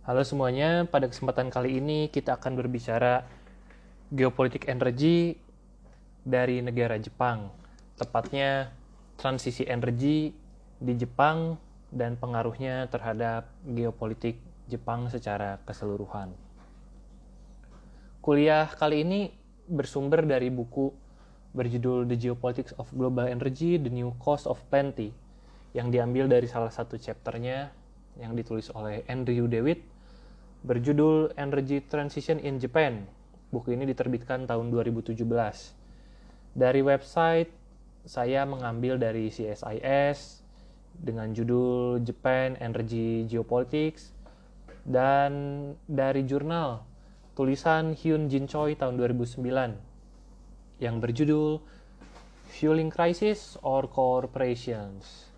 Halo semuanya, pada kesempatan kali ini kita akan berbicara geopolitik energi dari negara Jepang, tepatnya transisi energi di Jepang dan pengaruhnya terhadap geopolitik Jepang secara keseluruhan. Kuliah kali ini bersumber dari buku berjudul The Geopolitics of Global Energy, The New Cost of Plenty, yang diambil dari salah satu chapternya yang ditulis oleh Andrew Dewitt berjudul Energy Transition in Japan. Buku ini diterbitkan tahun 2017. Dari website saya mengambil dari CSIS dengan judul Japan Energy Geopolitics dan dari jurnal tulisan Hyun Jin Choi tahun 2009 yang berjudul Fueling Crisis or Corporations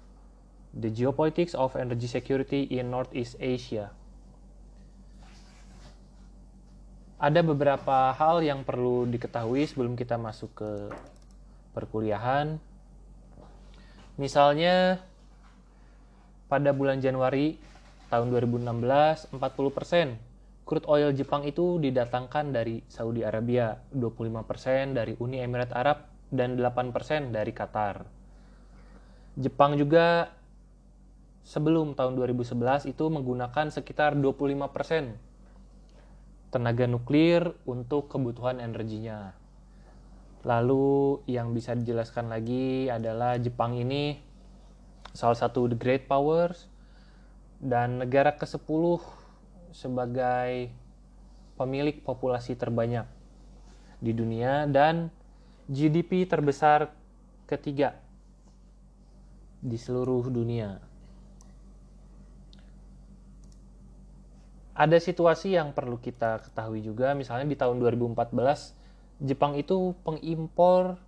The Geopolitics of Energy Security in Northeast Asia. Ada beberapa hal yang perlu diketahui sebelum kita masuk ke perkuliahan. Misalnya, pada bulan Januari tahun 2016, 40% crude oil Jepang itu didatangkan dari Saudi Arabia, 25% dari Uni Emirat Arab, dan 8% dari Qatar. Jepang juga sebelum tahun 2011 itu menggunakan sekitar 25% tenaga nuklir untuk kebutuhan energinya. Lalu yang bisa dijelaskan lagi adalah Jepang ini salah satu the great powers dan negara ke-10 sebagai pemilik populasi terbanyak di dunia dan GDP terbesar ketiga di seluruh dunia. Ada situasi yang perlu kita ketahui juga misalnya di tahun 2014 Jepang itu pengimpor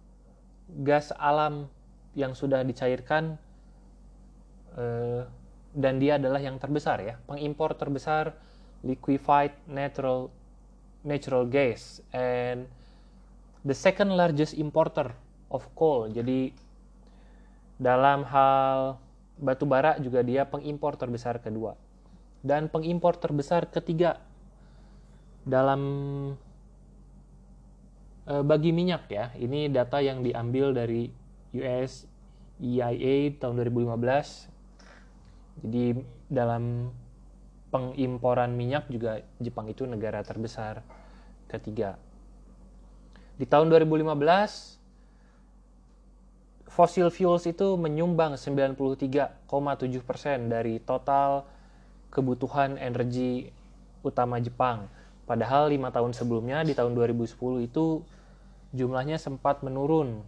gas alam yang sudah dicairkan eh, dan dia adalah yang terbesar ya pengimpor terbesar liquefied natural natural gas and the second largest importer of coal. Jadi dalam hal batu bara juga dia pengimpor terbesar kedua dan pengimpor terbesar ketiga dalam e, bagi minyak ya. Ini data yang diambil dari US EIA tahun 2015. Jadi dalam pengimporan minyak juga Jepang itu negara terbesar ketiga. Di tahun 2015 fossil fuels itu menyumbang 93,7% dari total kebutuhan energi utama Jepang. Padahal lima tahun sebelumnya di tahun 2010 itu jumlahnya sempat menurun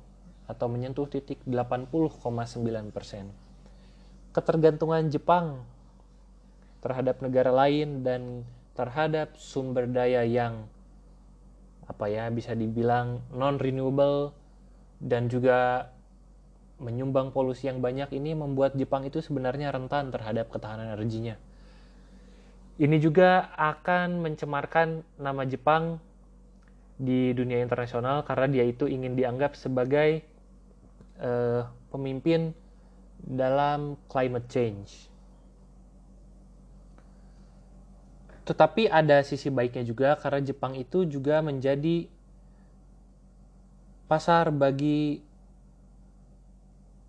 atau menyentuh titik 80,9 persen. Ketergantungan Jepang terhadap negara lain dan terhadap sumber daya yang apa ya bisa dibilang non renewable dan juga menyumbang polusi yang banyak ini membuat Jepang itu sebenarnya rentan terhadap ketahanan energinya. Ini juga akan mencemarkan nama Jepang di dunia internasional karena dia itu ingin dianggap sebagai uh, pemimpin dalam climate change. Tetapi ada sisi baiknya juga karena Jepang itu juga menjadi pasar bagi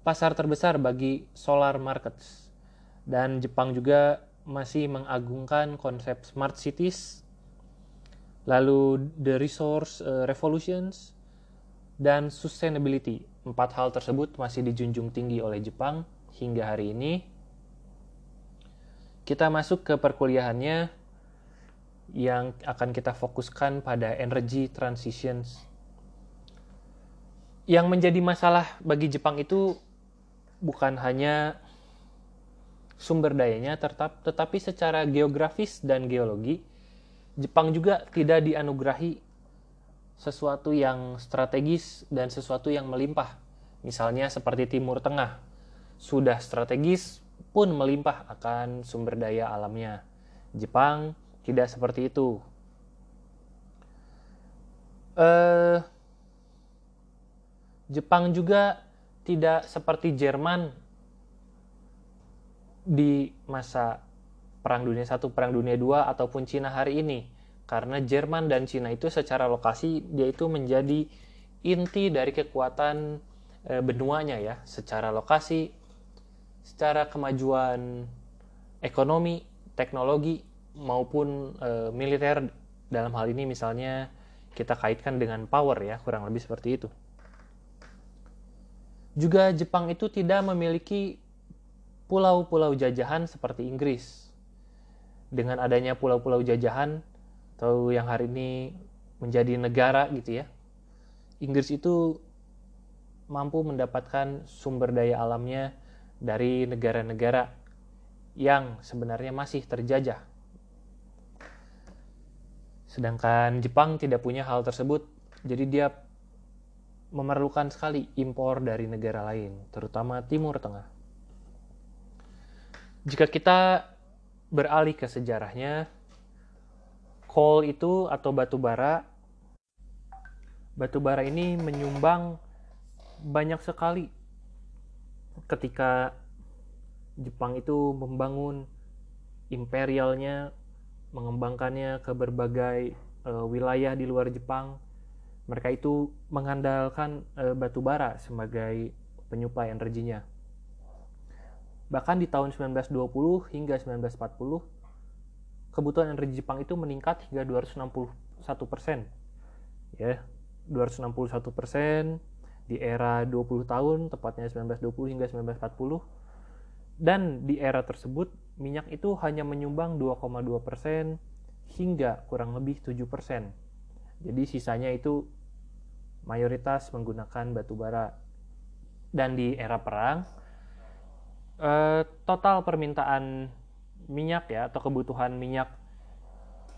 pasar terbesar bagi solar markets. Dan Jepang juga masih mengagungkan konsep smart cities, lalu the resource uh, revolutions, dan sustainability. Empat hal tersebut masih dijunjung tinggi oleh Jepang hingga hari ini. Kita masuk ke perkuliahannya yang akan kita fokuskan pada energy transitions. Yang menjadi masalah bagi Jepang itu bukan hanya sumber dayanya tetap tetapi secara geografis dan geologi Jepang juga tidak dianugerahi sesuatu yang strategis dan sesuatu yang melimpah. Misalnya seperti Timur Tengah, sudah strategis pun melimpah akan sumber daya alamnya. Jepang tidak seperti itu. Eh, Jepang juga tidak seperti Jerman di masa Perang Dunia Satu, Perang Dunia Dua ataupun Cina hari ini. Karena Jerman dan Cina itu secara lokasi dia itu menjadi inti dari kekuatan e, benuanya ya, secara lokasi, secara kemajuan ekonomi, teknologi maupun e, militer dalam hal ini misalnya kita kaitkan dengan power ya, kurang lebih seperti itu. Juga Jepang itu tidak memiliki pulau-pulau jajahan seperti Inggris. Dengan adanya pulau-pulau jajahan atau yang hari ini menjadi negara gitu ya. Inggris itu mampu mendapatkan sumber daya alamnya dari negara-negara yang sebenarnya masih terjajah. Sedangkan Jepang tidak punya hal tersebut, jadi dia memerlukan sekali impor dari negara lain, terutama Timur Tengah. Jika kita beralih ke sejarahnya, coal itu atau batu bara, batu bara ini menyumbang banyak sekali ketika Jepang itu membangun imperialnya, mengembangkannya ke berbagai uh, wilayah di luar Jepang. Mereka itu mengandalkan uh, batu bara sebagai penyuplai energinya. Bahkan di tahun 1920 hingga 1940, kebutuhan energi Jepang itu meningkat hingga 261 persen. Ya, 261 persen di era 20 tahun, tepatnya 1920 hingga 1940. Dan di era tersebut, minyak itu hanya menyumbang 2,2 persen hingga kurang lebih 7 persen. Jadi sisanya itu mayoritas menggunakan batu bara. Dan di era perang, uh, total permintaan minyak ya atau kebutuhan minyak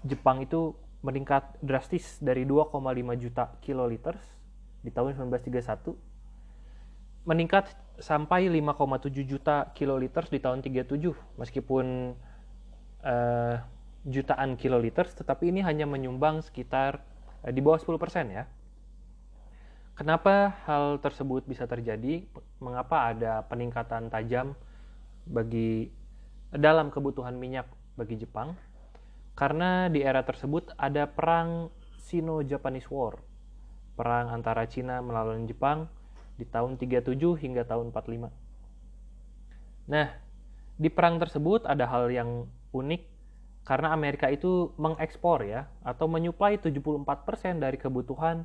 Jepang itu meningkat drastis dari 2,5 juta kiloliter di tahun 1931 meningkat sampai 5,7 juta kiloliter di tahun 37 meskipun uh, jutaan kiloliter tetapi ini hanya menyumbang sekitar uh, di bawah 10% ya. Kenapa hal tersebut bisa terjadi? Mengapa ada peningkatan tajam bagi dalam kebutuhan minyak bagi Jepang karena di era tersebut ada perang Sino-Japanese War, perang antara Cina melawan Jepang di tahun 37 hingga tahun 45. Nah, di perang tersebut ada hal yang unik karena Amerika itu mengekspor ya atau menyuplai 74% dari kebutuhan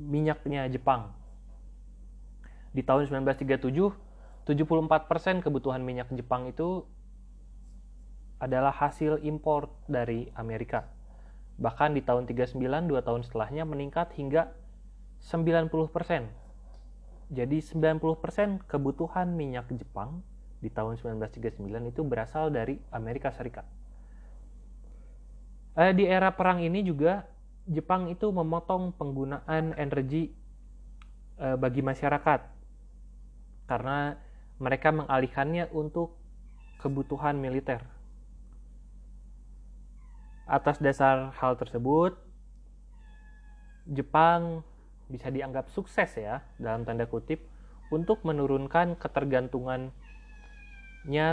minyaknya Jepang. Di tahun 1937 74% kebutuhan minyak Jepang itu adalah hasil impor dari Amerika. Bahkan di tahun 39, dua tahun setelahnya meningkat hingga 90%. Jadi 90% kebutuhan minyak Jepang di tahun 1939 itu berasal dari Amerika Serikat. Eh, di era perang ini juga Jepang itu memotong penggunaan energi eh, bagi masyarakat karena mereka mengalihkannya untuk kebutuhan militer. Atas dasar hal tersebut, Jepang bisa dianggap sukses ya dalam tanda kutip untuk menurunkan ketergantungannya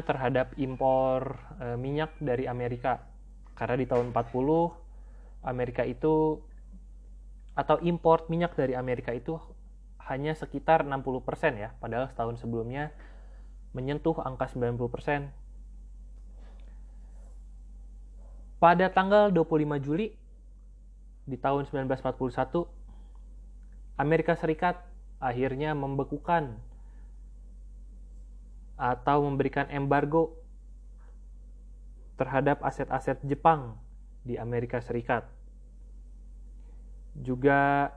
terhadap impor e, minyak dari Amerika. Karena di tahun 40 Amerika itu atau impor minyak dari Amerika itu hanya sekitar 60% ya, padahal setahun sebelumnya menyentuh angka 90%. Pada tanggal 25 Juli di tahun 1941, Amerika Serikat akhirnya membekukan atau memberikan embargo terhadap aset-aset Jepang di Amerika Serikat. Juga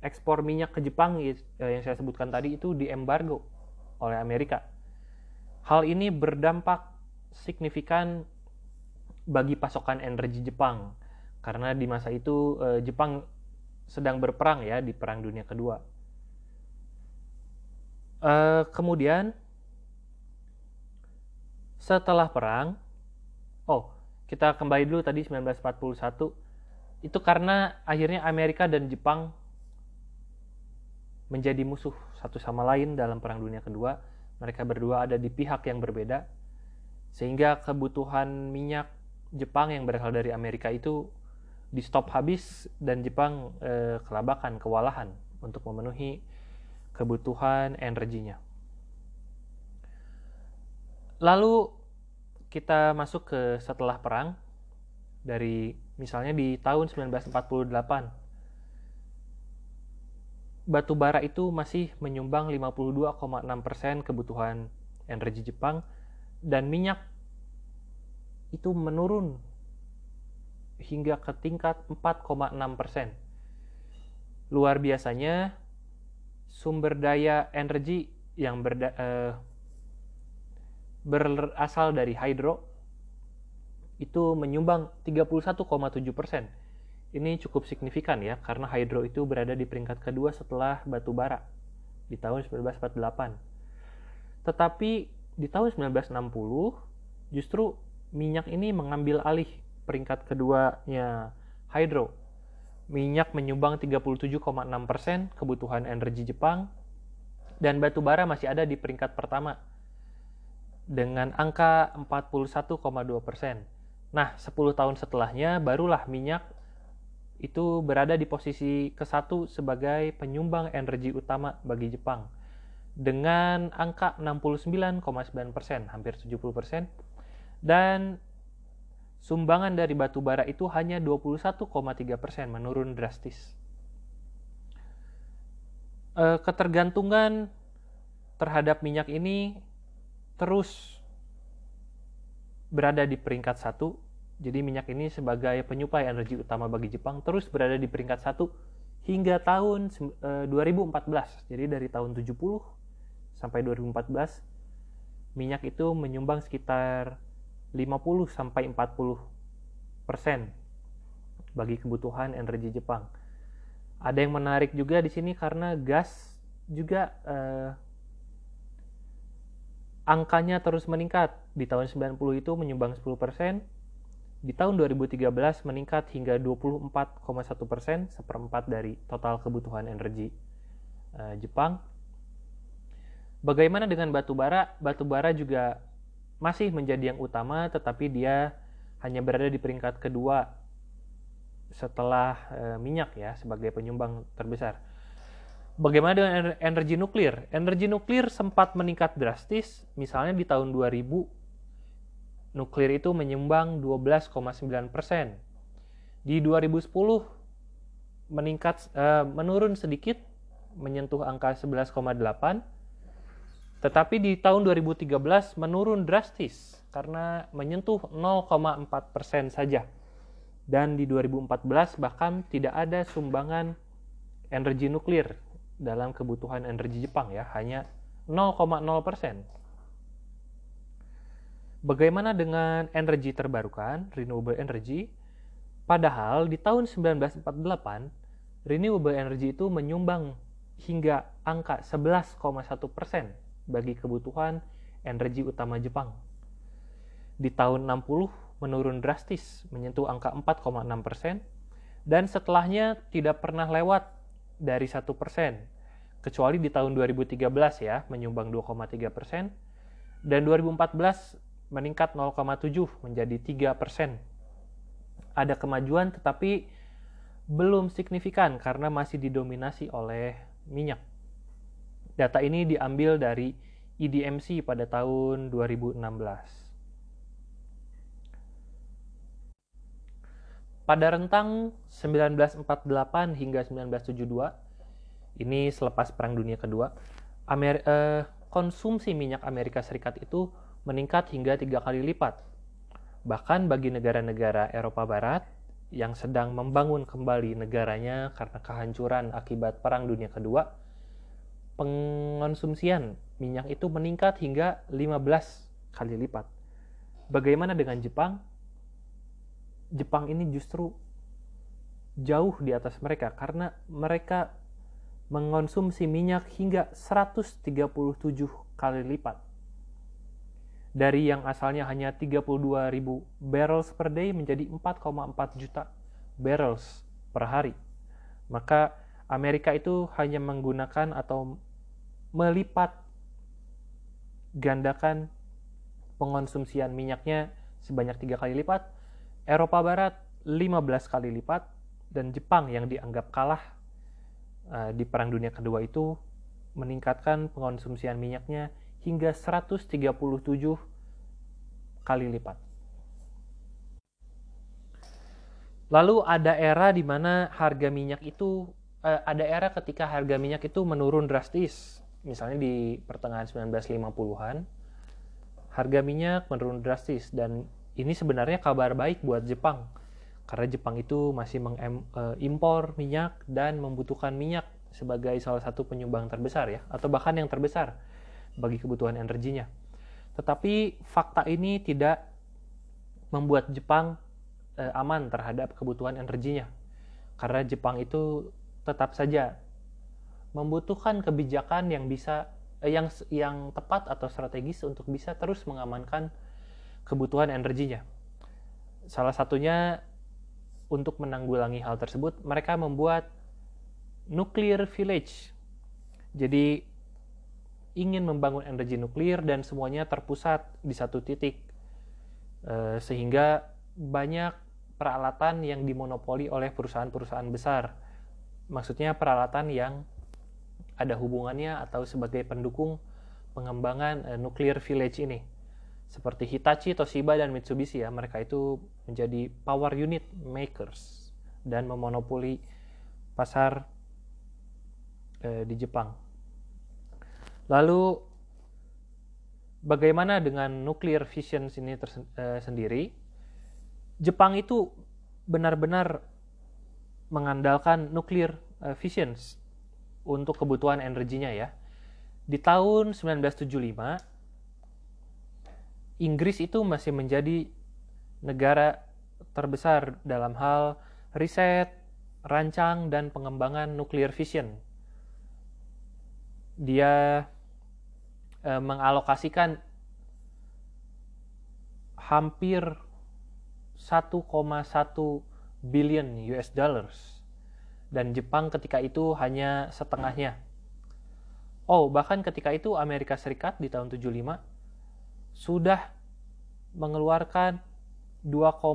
ekspor minyak ke Jepang eh, yang saya sebutkan tadi itu diembargo oleh Amerika. Hal ini berdampak signifikan bagi pasokan energi Jepang karena di masa itu eh, Jepang sedang berperang ya di Perang Dunia Kedua. Eh, kemudian setelah perang, oh kita kembali dulu tadi 1941 itu karena akhirnya Amerika dan Jepang menjadi musuh satu sama lain dalam Perang Dunia Kedua. Mereka berdua ada di pihak yang berbeda. Sehingga kebutuhan minyak Jepang yang berasal dari Amerika itu di stop habis dan Jepang eh, kelabakan, kewalahan untuk memenuhi kebutuhan energinya. Lalu kita masuk ke setelah perang dari misalnya di tahun 1948 batu bara itu masih menyumbang 52,6% kebutuhan energi Jepang dan minyak itu menurun hingga ke tingkat 4,6%. Luar biasanya sumber daya energi yang berda, eh, berasal dari hydro itu menyumbang 31,7%. Ini cukup signifikan ya, karena hydro itu berada di peringkat kedua setelah batu bara di tahun 1948. Tetapi di tahun 1960 justru minyak ini mengambil alih peringkat keduanya hydro. Minyak menyumbang 37,6% kebutuhan energi Jepang dan batu bara masih ada di peringkat pertama dengan angka 41,2%. Nah, 10 tahun setelahnya barulah minyak itu berada di posisi ke-1 sebagai penyumbang energi utama bagi Jepang. Dengan angka 69,9%, hampir 70%, dan sumbangan dari batu bara itu hanya 21,3%, menurun drastis. E, ketergantungan terhadap minyak ini terus berada di peringkat satu jadi minyak ini sebagai penyuplai energi utama bagi Jepang terus berada di peringkat satu hingga tahun 2014. Eh, Jadi dari tahun 70 sampai 2014 minyak itu menyumbang sekitar 50 sampai 40 persen bagi kebutuhan energi Jepang. Ada yang menarik juga di sini karena gas juga eh, angkanya terus meningkat. Di tahun 90 itu menyumbang 10 persen, di tahun 2013 meningkat hingga 24,1 persen, seperempat dari total kebutuhan energi uh, Jepang. Bagaimana dengan batu bara? Batu bara juga masih menjadi yang utama, tetapi dia hanya berada di peringkat kedua setelah uh, minyak ya sebagai penyumbang terbesar. Bagaimana dengan energi nuklir? Energi nuklir sempat meningkat drastis, misalnya di tahun 2000 nuklir itu menyumbang 12,9 persen. Di 2010 meningkat uh, menurun sedikit menyentuh angka 11,8 tetapi di tahun 2013 menurun drastis karena menyentuh 0,4 persen saja. Dan di 2014 bahkan tidak ada sumbangan energi nuklir dalam kebutuhan energi Jepang ya hanya 0,0 persen Bagaimana dengan energi terbarukan, renewable energy? Padahal di tahun 1948, renewable energy itu menyumbang hingga angka 11,1 persen bagi kebutuhan energi utama Jepang. Di tahun 60 menurun drastis menyentuh angka 4,6 persen dan setelahnya tidak pernah lewat dari satu persen kecuali di tahun 2013 ya menyumbang 2,3 persen dan 2014 meningkat 0,7 menjadi 3 persen. Ada kemajuan tetapi belum signifikan karena masih didominasi oleh minyak. Data ini diambil dari IDMC pada tahun 2016. Pada rentang 1948 hingga 1972, ini selepas Perang Dunia Kedua, Amer eh, konsumsi minyak Amerika Serikat itu meningkat hingga tiga kali lipat. Bahkan bagi negara-negara Eropa Barat yang sedang membangun kembali negaranya karena kehancuran akibat Perang Dunia Kedua, pengonsumsian minyak itu meningkat hingga 15 kali lipat. Bagaimana dengan Jepang? Jepang ini justru jauh di atas mereka karena mereka mengonsumsi minyak hingga 137 kali lipat dari yang asalnya hanya 32.000 barrels per day menjadi 4,4 juta barrels per hari. Maka Amerika itu hanya menggunakan atau melipat gandakan pengonsumsian minyaknya sebanyak tiga kali lipat, Eropa Barat 15 kali lipat, dan Jepang yang dianggap kalah uh, di Perang Dunia Kedua itu meningkatkan pengonsumsian minyaknya hingga 137 kali lipat. Lalu ada era di mana harga minyak itu uh, ada era ketika harga minyak itu menurun drastis. Misalnya di pertengahan 1950-an, harga minyak menurun drastis dan ini sebenarnya kabar baik buat Jepang karena Jepang itu masih mengimpor minyak dan membutuhkan minyak sebagai salah satu penyumbang terbesar ya atau bahkan yang terbesar bagi kebutuhan energinya. Tetapi fakta ini tidak membuat Jepang eh, aman terhadap kebutuhan energinya. Karena Jepang itu tetap saja membutuhkan kebijakan yang bisa eh, yang yang tepat atau strategis untuk bisa terus mengamankan kebutuhan energinya. Salah satunya untuk menanggulangi hal tersebut, mereka membuat nuclear village. Jadi ingin membangun energi nuklir dan semuanya terpusat di satu titik. E, sehingga banyak peralatan yang dimonopoli oleh perusahaan-perusahaan besar. Maksudnya peralatan yang ada hubungannya atau sebagai pendukung pengembangan e, nuclear village ini seperti Hitachi, Toshiba, dan Mitsubishi ya, mereka itu menjadi power unit makers dan memonopoli pasar eh, di Jepang. Lalu bagaimana dengan nuclear fission ini eh, sendiri? Jepang itu benar-benar mengandalkan nuclear eh, fission untuk kebutuhan energinya ya. Di tahun 1975 Inggris itu masih menjadi negara terbesar dalam hal riset, rancang, dan pengembangan nuclear fission. Dia e, mengalokasikan hampir 1,1 billion US dollars dan Jepang ketika itu hanya setengahnya. Oh, bahkan ketika itu Amerika Serikat di tahun 75 sudah mengeluarkan 2,5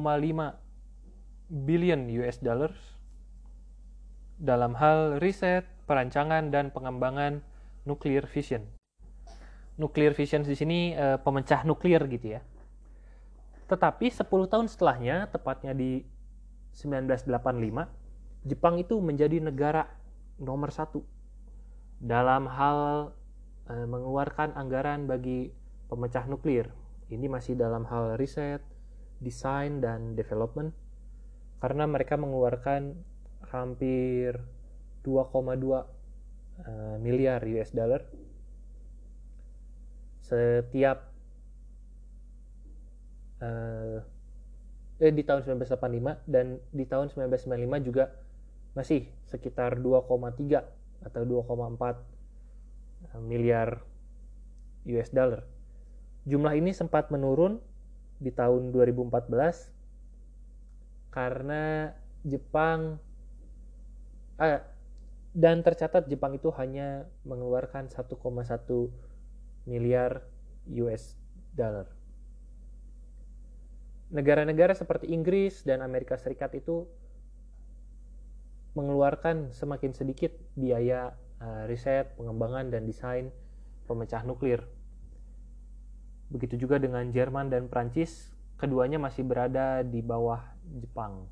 billion US dollars dalam hal riset, perancangan dan pengembangan nuclear fission. Nuclear fission di sini e, pemecah nuklir gitu ya. Tetapi 10 tahun setelahnya, tepatnya di 1985, Jepang itu menjadi negara nomor satu dalam hal e, mengeluarkan anggaran bagi pemecah nuklir. Ini masih dalam hal riset, desain, dan development. Karena mereka mengeluarkan hampir 2,2 uh, eh, miliar US dollar setiap uh, eh, di tahun 1985 dan di tahun 1995 juga masih sekitar 2,3 atau 2,4 miliar US dollar. Jumlah ini sempat menurun di tahun 2014 karena Jepang eh, dan tercatat Jepang itu hanya mengeluarkan 1,1 miliar US dollar. Negara-negara seperti Inggris dan Amerika Serikat itu mengeluarkan semakin sedikit biaya uh, riset, pengembangan, dan desain pemecah nuklir Begitu juga dengan Jerman dan Prancis, keduanya masih berada di bawah Jepang.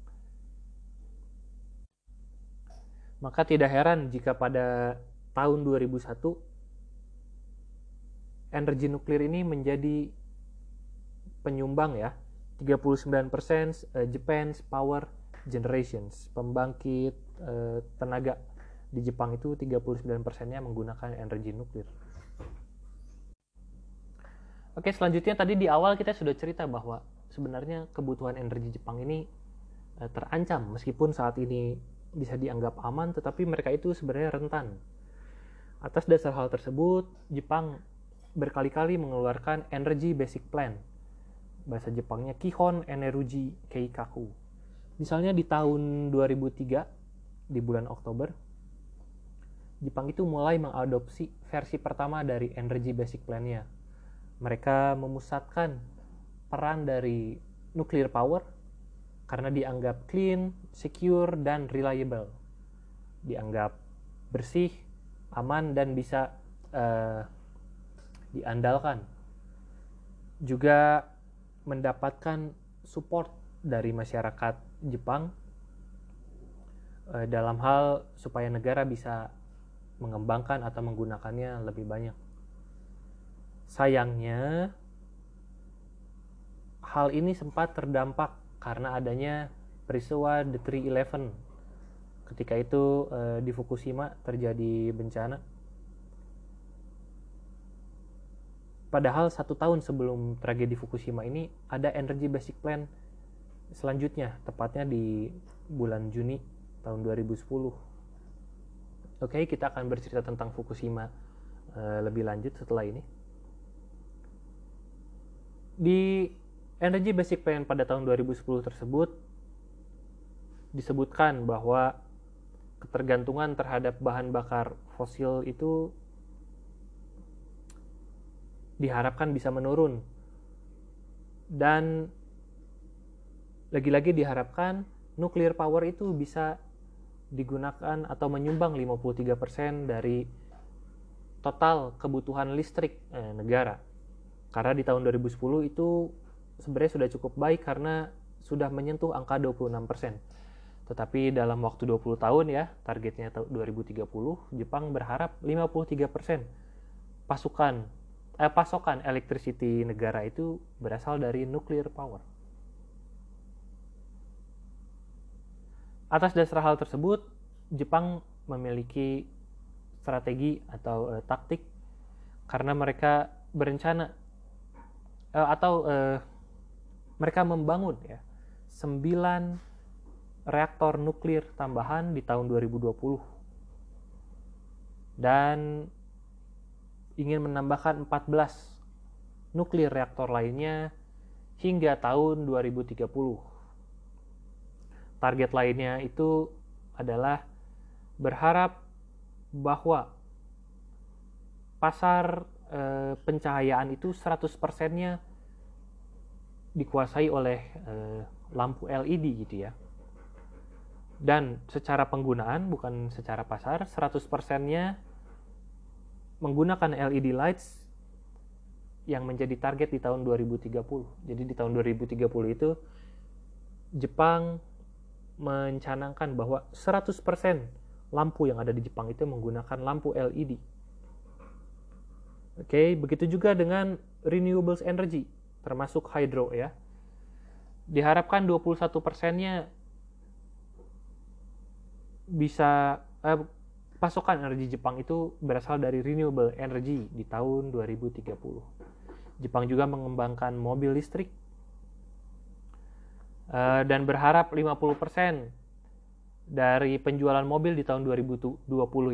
Maka tidak heran jika pada tahun 2001 energi nuklir ini menjadi penyumbang ya 39% eh, Japan's power generations pembangkit eh, tenaga di Jepang itu 39 persennya menggunakan energi nuklir. Oke, selanjutnya tadi di awal kita sudah cerita bahwa sebenarnya kebutuhan energi Jepang ini eh, terancam meskipun saat ini bisa dianggap aman tetapi mereka itu sebenarnya rentan. Atas dasar hal tersebut, Jepang berkali-kali mengeluarkan Energy Basic Plan. Bahasa Jepangnya Kihon Eneruji Keikaku. Misalnya di tahun 2003 di bulan Oktober, Jepang itu mulai mengadopsi versi pertama dari Energy Basic Plan-nya mereka memusatkan peran dari nuclear power karena dianggap clean, secure, dan reliable. Dianggap bersih, aman, dan bisa uh, diandalkan. Juga mendapatkan support dari masyarakat Jepang uh, dalam hal supaya negara bisa mengembangkan atau menggunakannya lebih banyak. Sayangnya, hal ini sempat terdampak karena adanya peristiwa The 311. Ketika itu eh, di Fukushima terjadi bencana. Padahal satu tahun sebelum tragedi Fukushima ini ada Energy Basic Plan selanjutnya, tepatnya di bulan Juni tahun 2010. Oke, kita akan bercerita tentang Fukushima uh, lebih lanjut setelah ini di Energy Basic Plan pada tahun 2010 tersebut disebutkan bahwa ketergantungan terhadap bahan bakar fosil itu diharapkan bisa menurun dan lagi-lagi diharapkan nuclear power itu bisa digunakan atau menyumbang 53% dari total kebutuhan listrik eh, negara karena di tahun 2010 itu sebenarnya sudah cukup baik karena sudah menyentuh angka 26%. Tetapi dalam waktu 20 tahun ya, targetnya 2030, Jepang berharap 53% pasukan eh, pasokan electricity negara itu berasal dari nuclear power. Atas dasar hal tersebut, Jepang memiliki strategi atau eh, taktik karena mereka berencana uh, atau uh, mereka membangun ya 9 reaktor nuklir tambahan di tahun 2020 dan ingin menambahkan 14 nuklir reaktor lainnya hingga tahun 2030. Target lainnya itu adalah berharap bahwa pasar eh, pencahayaan itu 100%-nya dikuasai oleh eh, lampu LED gitu ya. Dan secara penggunaan bukan secara pasar 100%-nya menggunakan LED lights yang menjadi target di tahun 2030. Jadi di tahun 2030 itu Jepang mencanangkan bahwa 100% lampu yang ada di Jepang itu menggunakan lampu LED Oke, begitu juga dengan renewables energy, termasuk hydro ya. Diharapkan 21 persennya bisa eh, pasokan energi Jepang itu berasal dari renewable energy di tahun 2030. Jepang juga mengembangkan mobil listrik eh, dan berharap 50% dari penjualan mobil di tahun 2020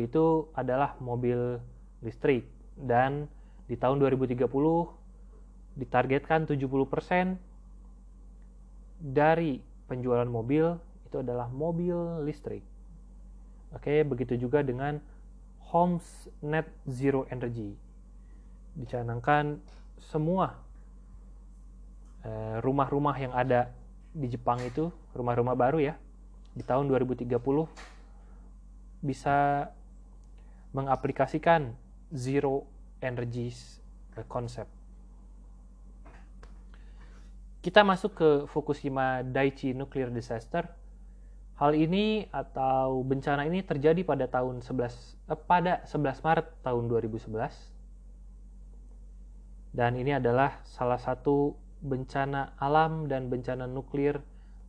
itu adalah mobil listrik dan di tahun 2030 ditargetkan 70% dari penjualan mobil itu adalah mobil listrik. Oke, begitu juga dengan Homes Net Zero Energy. Dicanangkan semua eh, rumah-rumah yang ada di Jepang itu, rumah-rumah baru ya, di tahun 2030 bisa mengaplikasikan zero energies concept. Kita masuk ke Fukushima Daiichi Nuclear Disaster. Hal ini atau bencana ini terjadi pada tahun 11 eh, pada 11 Maret tahun 2011. Dan ini adalah salah satu bencana alam dan bencana nuklir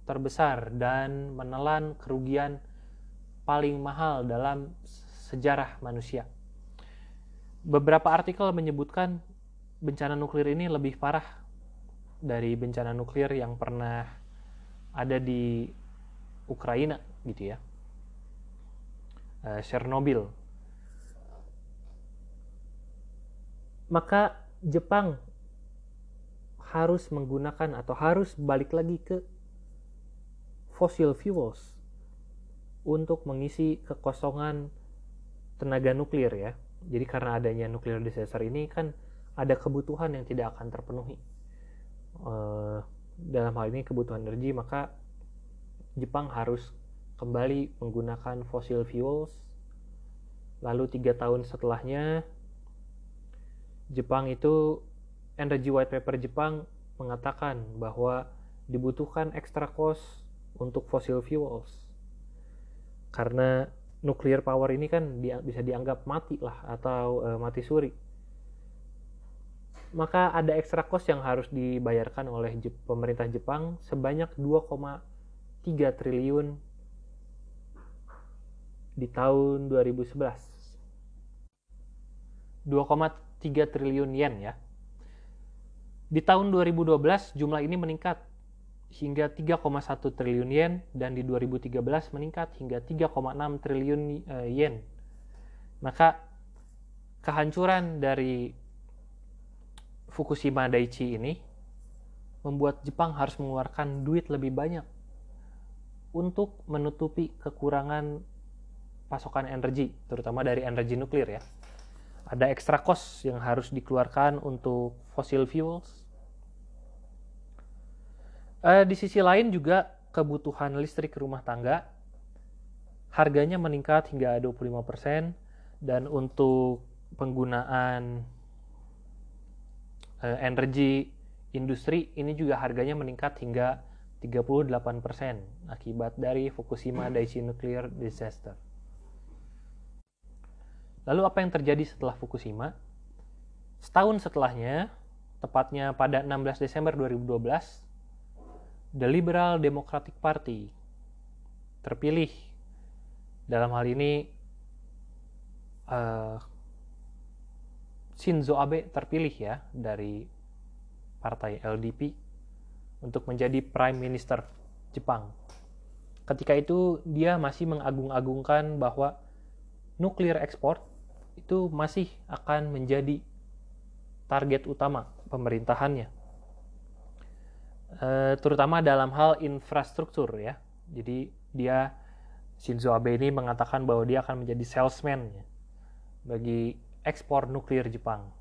terbesar dan menelan kerugian paling mahal dalam sejarah manusia beberapa artikel menyebutkan bencana nuklir ini lebih parah dari bencana nuklir yang pernah ada di Ukraina gitu ya. Uh, Chernobyl. Maka Jepang harus menggunakan atau harus balik lagi ke fossil fuels untuk mengisi kekosongan tenaga nuklir ya jadi karena adanya nuclear disaster ini kan ada kebutuhan yang tidak akan terpenuhi. Uh, dalam hal ini kebutuhan energi, maka Jepang harus kembali menggunakan fossil fuels. Lalu tiga tahun setelahnya, Jepang itu Energy White Paper Jepang mengatakan bahwa dibutuhkan extra cost untuk fossil fuels karena nuclear power ini kan dia, bisa dianggap mati lah atau uh, mati suri maka ada extra cost yang harus dibayarkan oleh Jep pemerintah Jepang sebanyak 2,3 triliun di tahun 2011. 2,3 triliun yen ya. Di tahun 2012 jumlah ini meningkat hingga 3,1 triliun yen dan di 2013 meningkat hingga 3,6 triliun eh, yen. Maka kehancuran dari Fukushima Daiichi ini membuat Jepang harus mengeluarkan duit lebih banyak untuk menutupi kekurangan pasokan energi, terutama dari energi nuklir ya. Ada extra cost yang harus dikeluarkan untuk fossil fuels. Uh, di sisi lain juga kebutuhan listrik rumah tangga harganya meningkat hingga 25% dan untuk penggunaan uh, energi industri ini juga harganya meningkat hingga 38% akibat dari Fukushima Daiichi Nuclear Disaster. Lalu apa yang terjadi setelah Fukushima? Setahun setelahnya, tepatnya pada 16 Desember 2012, The Liberal Democratic Party terpilih. Dalam hal ini, uh, Shinzo Abe terpilih ya dari partai LDP untuk menjadi Prime Minister Jepang. Ketika itu dia masih mengagung-agungkan bahwa nuklir ekspor itu masih akan menjadi target utama pemerintahannya. E, terutama dalam hal infrastruktur ya. Jadi dia Shinzo Abe ini mengatakan bahwa dia akan menjadi salesman bagi ekspor nuklir Jepang.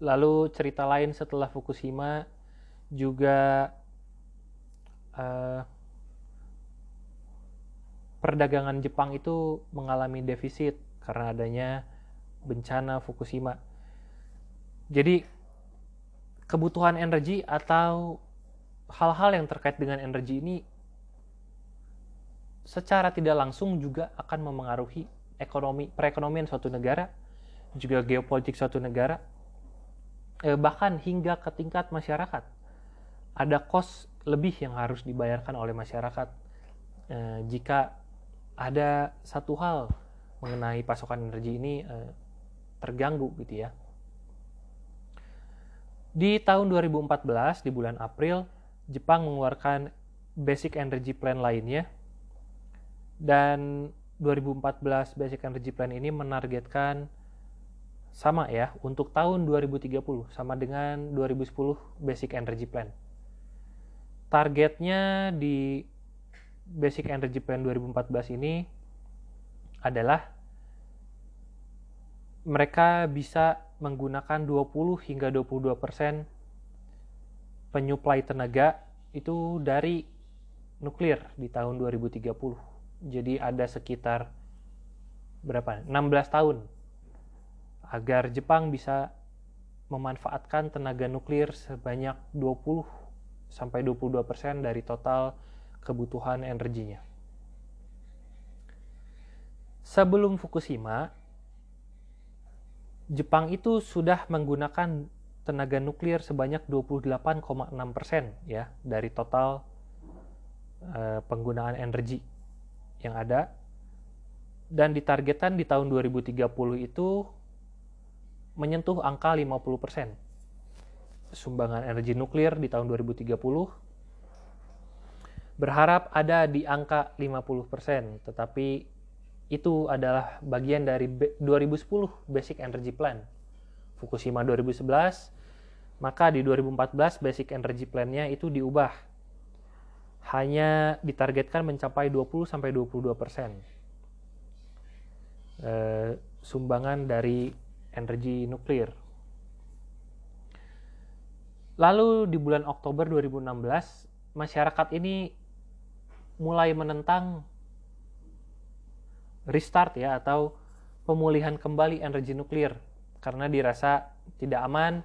Lalu cerita lain setelah Fukushima juga uh, perdagangan Jepang itu mengalami defisit karena adanya bencana Fukushima. Jadi kebutuhan energi atau hal-hal yang terkait dengan energi ini secara tidak langsung juga akan memengaruhi ekonomi perekonomian suatu negara, juga geopolitik suatu negara, eh, bahkan hingga ke tingkat masyarakat. Ada kos lebih yang harus dibayarkan oleh masyarakat eh, jika ada satu hal mengenai pasokan energi ini eh, terganggu gitu ya. Di tahun 2014 di bulan April Jepang mengeluarkan Basic Energy Plan lainnya dan 2014 Basic Energy Plan ini menargetkan sama ya untuk tahun 2030 sama dengan 2010 Basic Energy Plan. Targetnya di Basic Energy Plan 2014 ini adalah mereka bisa menggunakan 20 hingga 22 persen penyuplai tenaga itu dari nuklir di tahun 2030 jadi ada sekitar berapa 16 tahun agar Jepang bisa memanfaatkan tenaga nuklir sebanyak 20 sampai 22% dari total kebutuhan energinya. Sebelum Fukushima, Jepang itu sudah menggunakan tenaga nuklir sebanyak 28,6% ya dari total uh, penggunaan energi yang ada dan ditargetkan di tahun 2030 itu menyentuh angka 50%. Sumbangan energi nuklir di tahun 2030 berharap ada di angka 50%, tetapi itu adalah bagian dari 2010 Basic Energy Plan. Fukushima 2011, maka di 2014 Basic Energy Plan-nya itu diubah hanya ditargetkan mencapai 20 22 persen. E, sumbangan dari energi nuklir. Lalu di bulan Oktober 2016, masyarakat ini mulai menentang restart ya atau pemulihan kembali energi nuklir karena dirasa tidak aman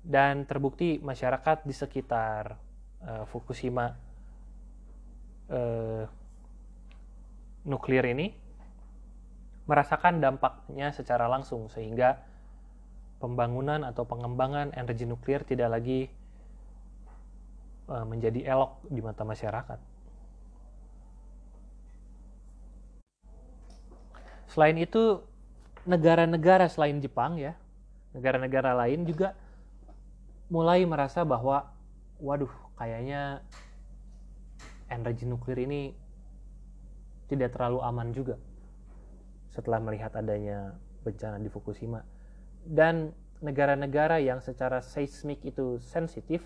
dan terbukti masyarakat di sekitar uh, Fukushima uh, nuklir ini merasakan dampaknya secara langsung sehingga pembangunan atau pengembangan energi nuklir tidak lagi uh, menjadi elok di mata masyarakat. Selain itu, negara-negara selain Jepang ya, negara-negara lain juga mulai merasa bahwa, waduh, kayaknya energi nuklir ini tidak terlalu aman juga setelah melihat adanya bencana di Fukushima. Dan negara-negara yang secara seismik itu sensitif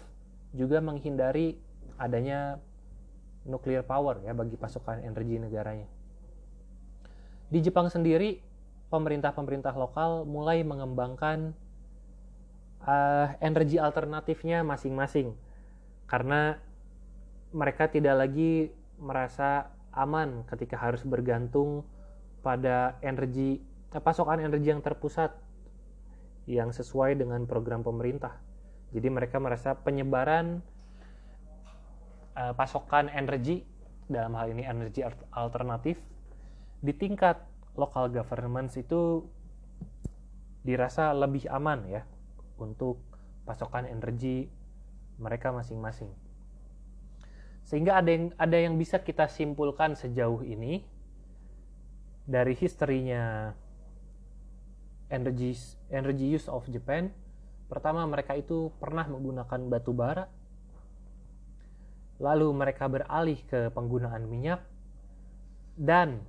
juga menghindari adanya nuclear power ya bagi pasokan energi negaranya. Di Jepang sendiri, pemerintah-pemerintah lokal mulai mengembangkan uh, energi alternatifnya masing-masing karena mereka tidak lagi merasa aman ketika harus bergantung pada energi eh, pasokan energi yang terpusat yang sesuai dengan program pemerintah. Jadi mereka merasa penyebaran uh, pasokan energi dalam hal ini energi alternatif di tingkat local governments itu dirasa lebih aman ya untuk pasokan energi mereka masing-masing. Sehingga ada yang ada yang bisa kita simpulkan sejauh ini dari historinya energy energy use of Japan. Pertama mereka itu pernah menggunakan batu bara. Lalu mereka beralih ke penggunaan minyak dan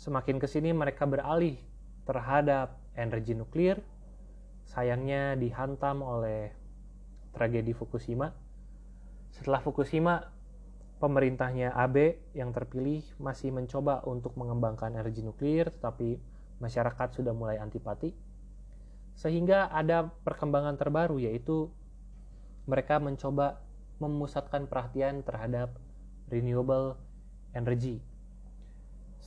Semakin ke sini mereka beralih terhadap energi nuklir. Sayangnya dihantam oleh tragedi Fukushima. Setelah Fukushima, pemerintahnya Abe yang terpilih masih mencoba untuk mengembangkan energi nuklir, tetapi masyarakat sudah mulai antipati. Sehingga ada perkembangan terbaru yaitu mereka mencoba memusatkan perhatian terhadap renewable energy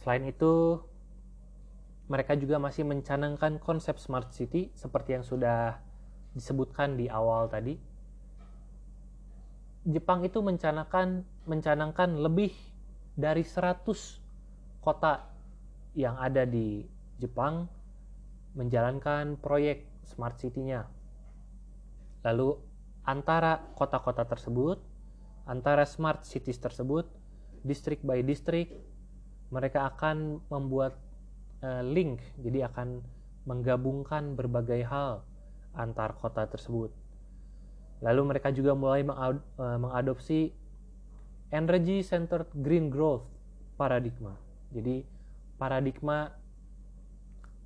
Selain itu, mereka juga masih mencanangkan konsep smart city seperti yang sudah disebutkan di awal tadi. Jepang itu mencanangkan mencanangkan lebih dari 100 kota yang ada di Jepang menjalankan proyek smart city-nya. Lalu antara kota-kota tersebut, antara smart cities tersebut, distrik by distrik, mereka akan membuat uh, link, jadi akan menggabungkan berbagai hal antar kota tersebut. Lalu mereka juga mulai uh, mengadopsi energy centered green growth paradigma. Jadi paradigma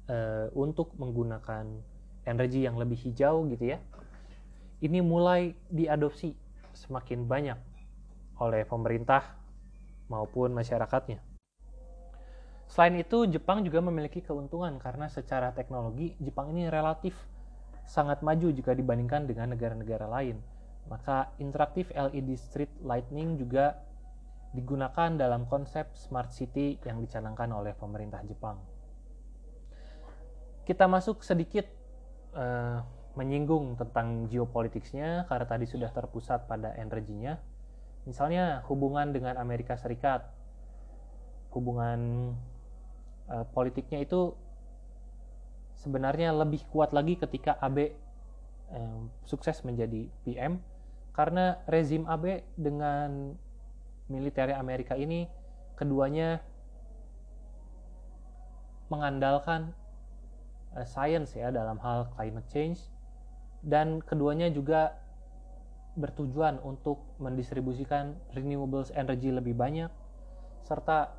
uh, untuk menggunakan energi yang lebih hijau gitu ya. Ini mulai diadopsi semakin banyak oleh pemerintah maupun masyarakatnya. Selain itu, Jepang juga memiliki keuntungan karena secara teknologi Jepang ini relatif sangat maju jika dibandingkan dengan negara-negara lain. Maka interaktif LED street lighting juga digunakan dalam konsep smart city yang dicanangkan oleh pemerintah Jepang. Kita masuk sedikit uh, menyinggung tentang geopolitiksnya karena tadi sudah terpusat pada energinya. Misalnya hubungan dengan Amerika Serikat, hubungan uh, politiknya itu sebenarnya lebih kuat lagi ketika AB um, sukses menjadi PM karena rezim AB dengan militer Amerika ini keduanya mengandalkan uh, science ya dalam hal climate change. Dan keduanya juga bertujuan untuk mendistribusikan renewables energy lebih banyak serta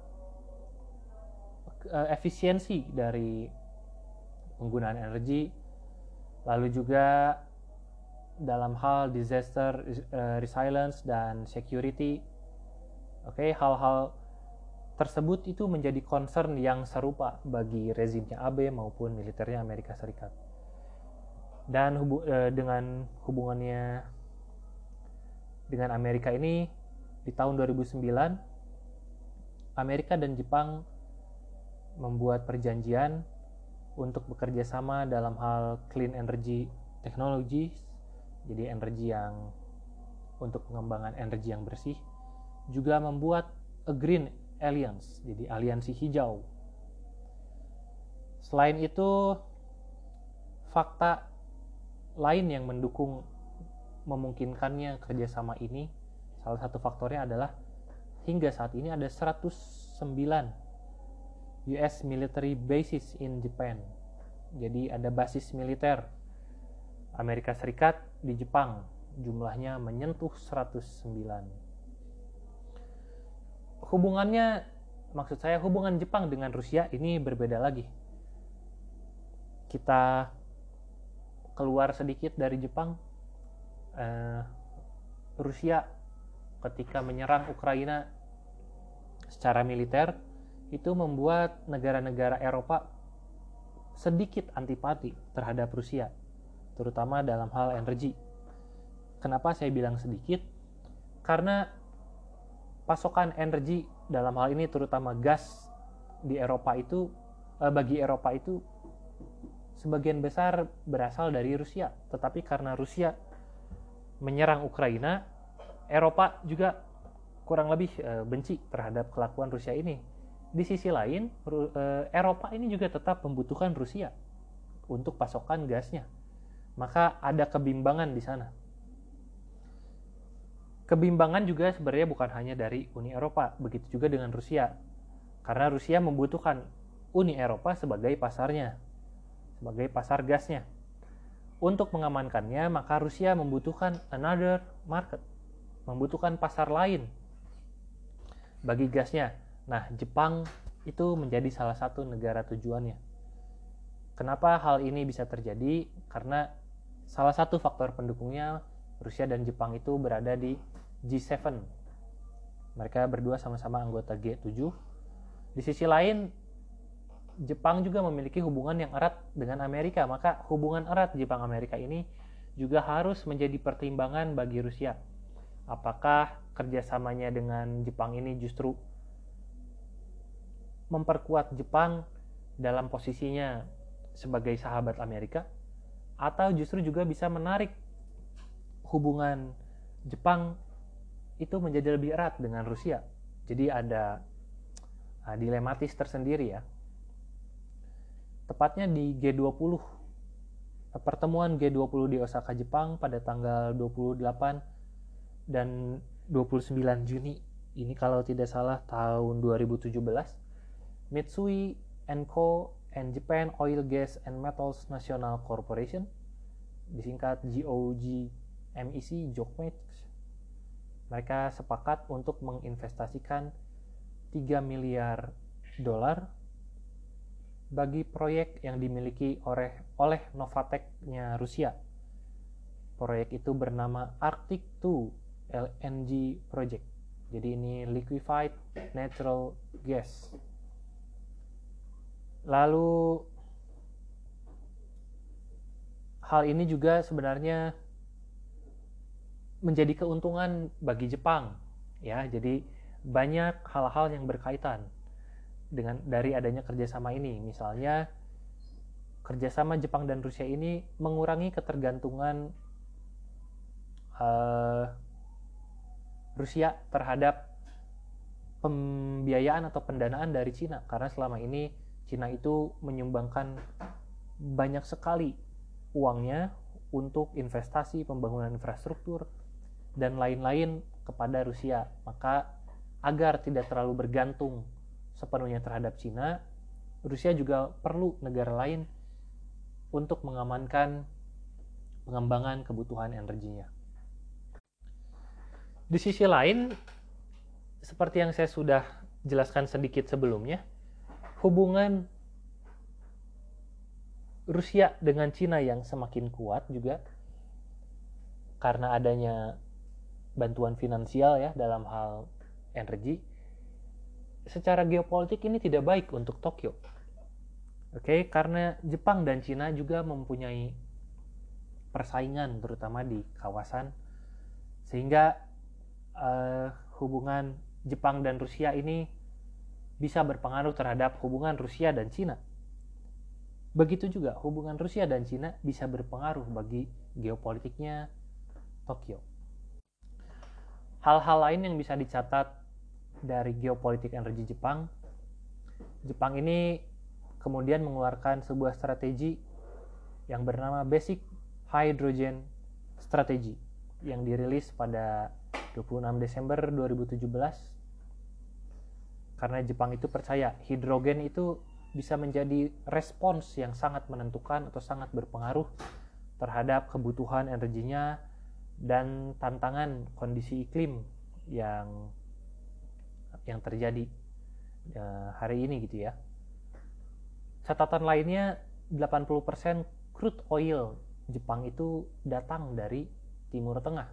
uh, efisiensi dari penggunaan energi, lalu juga dalam hal disaster uh, resilience dan security. Oke, okay, hal-hal tersebut itu menjadi concern yang serupa bagi rezimnya Abe maupun militernya Amerika Serikat. Dan hubu eh, dengan hubungannya dengan Amerika ini di tahun 2009 Amerika dan Jepang membuat perjanjian untuk bekerja sama dalam hal clean energy technologies, jadi energi yang untuk pengembangan energi yang bersih, juga membuat a green alliance, jadi aliansi hijau. Selain itu, fakta lain yang mendukung memungkinkannya kerjasama ini, salah satu faktornya adalah hingga saat ini ada 109 US military bases in Japan. Jadi ada basis militer Amerika Serikat di Jepang. Jumlahnya menyentuh 109. Hubungannya, maksud saya hubungan Jepang dengan Rusia ini berbeda lagi. Kita keluar sedikit dari Jepang, eh, Rusia ketika menyerang Ukraina secara militer itu membuat negara-negara Eropa sedikit antipati terhadap Rusia, terutama dalam hal energi. Kenapa saya bilang sedikit? Karena pasokan energi dalam hal ini terutama gas di Eropa itu eh, bagi Eropa itu sebagian besar berasal dari Rusia, tetapi karena Rusia menyerang Ukraina, Eropa juga kurang lebih uh, benci terhadap kelakuan Rusia ini. Di sisi lain, uh, Eropa ini juga tetap membutuhkan Rusia untuk pasokan gasnya. Maka ada kebimbangan di sana. Kebimbangan juga sebenarnya bukan hanya dari Uni Eropa, begitu juga dengan Rusia. Karena Rusia membutuhkan Uni Eropa sebagai pasarnya, sebagai pasar gasnya. Untuk mengamankannya, maka Rusia membutuhkan another market, membutuhkan pasar lain bagi gasnya. Nah, Jepang itu menjadi salah satu negara tujuannya. Kenapa hal ini bisa terjadi? Karena salah satu faktor pendukungnya Rusia dan Jepang itu berada di G7. Mereka berdua sama-sama anggota G7. Di sisi lain, Jepang juga memiliki hubungan yang erat dengan Amerika, maka hubungan erat Jepang-Amerika ini juga harus menjadi pertimbangan bagi Rusia. Apakah kerjasamanya dengan Jepang ini justru memperkuat Jepang dalam posisinya sebagai sahabat Amerika atau justru juga bisa menarik hubungan Jepang itu menjadi lebih erat dengan Rusia. Jadi ada uh, dilematis tersendiri ya. Tepatnya di G20 pertemuan G20 di Osaka Jepang pada tanggal 28 dan 29 Juni ini kalau tidak salah tahun 2017 Mitsui Co and Japan Oil Gas and Metals National Corporation disingkat GOG MEC JOGMEC mereka sepakat untuk menginvestasikan 3 miliar dolar bagi proyek yang dimiliki oleh oleh Novatek-nya Rusia. Proyek itu bernama Arctic 2 LNG project. Jadi ini liquefied natural gas. Lalu hal ini juga sebenarnya menjadi keuntungan bagi Jepang ya. Jadi banyak hal-hal yang berkaitan dengan dari adanya kerjasama ini. Misalnya kerjasama Jepang dan Rusia ini mengurangi ketergantungan uh, Rusia terhadap pembiayaan atau pendanaan dari Cina karena selama ini Cina itu menyumbangkan banyak sekali uangnya untuk investasi pembangunan infrastruktur dan lain-lain kepada Rusia. Maka agar tidak terlalu bergantung sepenuhnya terhadap Cina Rusia juga perlu negara lain untuk mengamankan pengembangan kebutuhan energinya. Di sisi lain, seperti yang saya sudah jelaskan sedikit sebelumnya, hubungan Rusia dengan Cina yang semakin kuat juga karena adanya bantuan finansial ya dalam hal energi secara geopolitik ini tidak baik untuk Tokyo. Oke, karena Jepang dan Cina juga mempunyai persaingan terutama di kawasan sehingga uh, hubungan Jepang dan Rusia ini bisa berpengaruh terhadap hubungan Rusia dan Cina. Begitu juga hubungan Rusia dan Cina bisa berpengaruh bagi geopolitiknya Tokyo. Hal-hal lain yang bisa dicatat dari geopolitik energi Jepang, Jepang ini kemudian mengeluarkan sebuah strategi yang bernama Basic Hydrogen Strategy yang dirilis pada 26 Desember 2017 karena Jepang itu percaya hidrogen itu bisa menjadi respons yang sangat menentukan atau sangat berpengaruh terhadap kebutuhan energinya dan tantangan kondisi iklim yang yang terjadi uh, hari ini gitu ya. Catatan lainnya 80% crude oil Jepang itu datang dari Timur Tengah.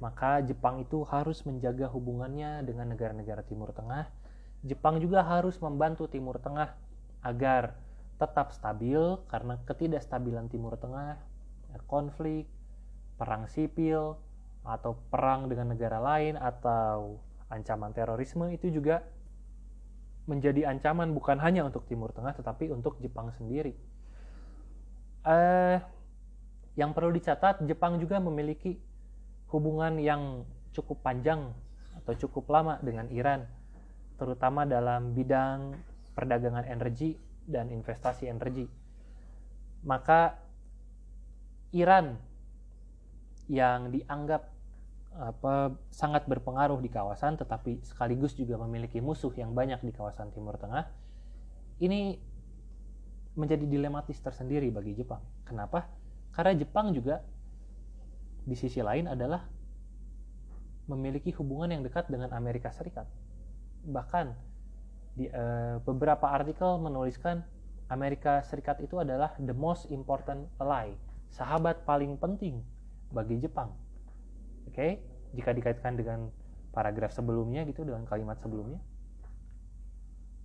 Maka Jepang itu harus menjaga hubungannya dengan negara-negara Timur Tengah. Jepang juga harus membantu Timur Tengah agar tetap stabil karena ketidakstabilan Timur Tengah, konflik, perang sipil, atau perang dengan negara lain, atau ancaman terorisme itu juga menjadi ancaman bukan hanya untuk Timur Tengah tetapi untuk Jepang sendiri. Eh, yang perlu dicatat, Jepang juga memiliki hubungan yang cukup panjang atau cukup lama dengan Iran, terutama dalam bidang perdagangan energi dan investasi energi. Maka Iran yang dianggap apa sangat berpengaruh di kawasan tetapi sekaligus juga memiliki musuh yang banyak di kawasan Timur Tengah ini menjadi dilematis tersendiri bagi Jepang. Kenapa? Karena Jepang juga di sisi lain adalah memiliki hubungan yang dekat dengan Amerika Serikat. Bahkan di uh, beberapa artikel menuliskan Amerika Serikat itu adalah the most important ally, sahabat paling penting bagi Jepang Oke, okay? jika dikaitkan dengan paragraf sebelumnya gitu dengan kalimat sebelumnya.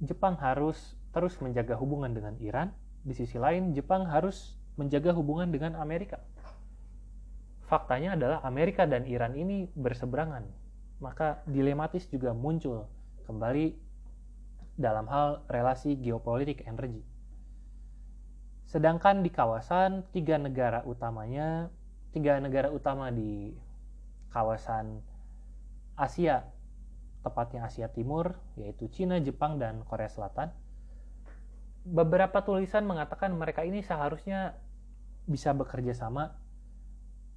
Jepang harus terus menjaga hubungan dengan Iran, di sisi lain Jepang harus menjaga hubungan dengan Amerika. Faktanya adalah Amerika dan Iran ini berseberangan, maka dilematis juga muncul kembali dalam hal relasi geopolitik energi. Sedangkan di kawasan tiga negara utamanya, tiga negara utama di kawasan Asia, tepatnya Asia Timur, yaitu Cina, Jepang, dan Korea Selatan. Beberapa tulisan mengatakan mereka ini seharusnya bisa bekerja sama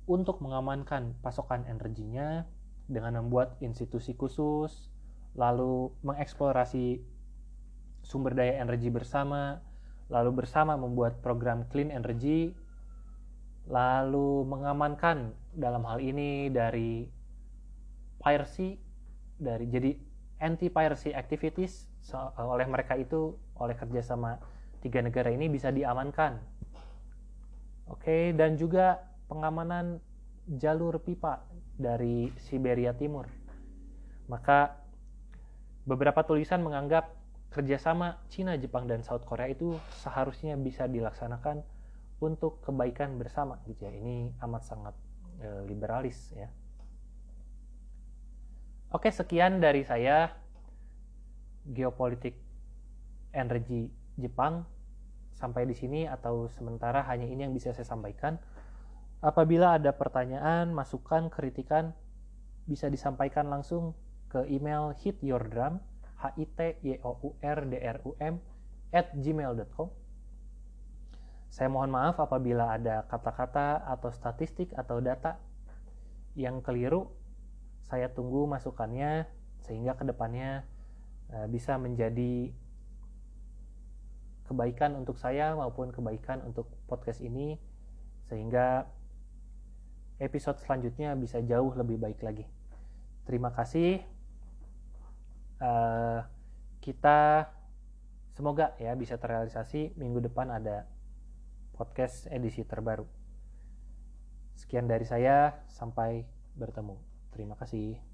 untuk mengamankan pasokan energinya dengan membuat institusi khusus, lalu mengeksplorasi sumber daya energi bersama, lalu bersama membuat program clean energy lalu mengamankan dalam hal ini dari piracy dari jadi anti piracy activities oleh mereka itu oleh kerjasama tiga negara ini bisa diamankan. Oke dan juga pengamanan jalur pipa dari Siberia Timur. Maka beberapa tulisan menganggap kerjasama Cina, Jepang, dan South Korea itu seharusnya bisa dilaksanakan untuk kebaikan bersama gitu ya. Ini amat sangat e, liberalis ya. Oke, sekian dari saya geopolitik energi Jepang sampai di sini atau sementara hanya ini yang bisa saya sampaikan. Apabila ada pertanyaan, masukan, kritikan bisa disampaikan langsung ke email hityourdrum h i t y o u r d r u m at gmail.com saya mohon maaf apabila ada kata-kata atau statistik atau data yang keliru. Saya tunggu masukannya sehingga ke depannya eh, bisa menjadi kebaikan untuk saya maupun kebaikan untuk podcast ini sehingga episode selanjutnya bisa jauh lebih baik lagi. Terima kasih. Uh, kita semoga ya bisa terrealisasi minggu depan ada podcast edisi terbaru. Sekian dari saya, sampai bertemu. Terima kasih.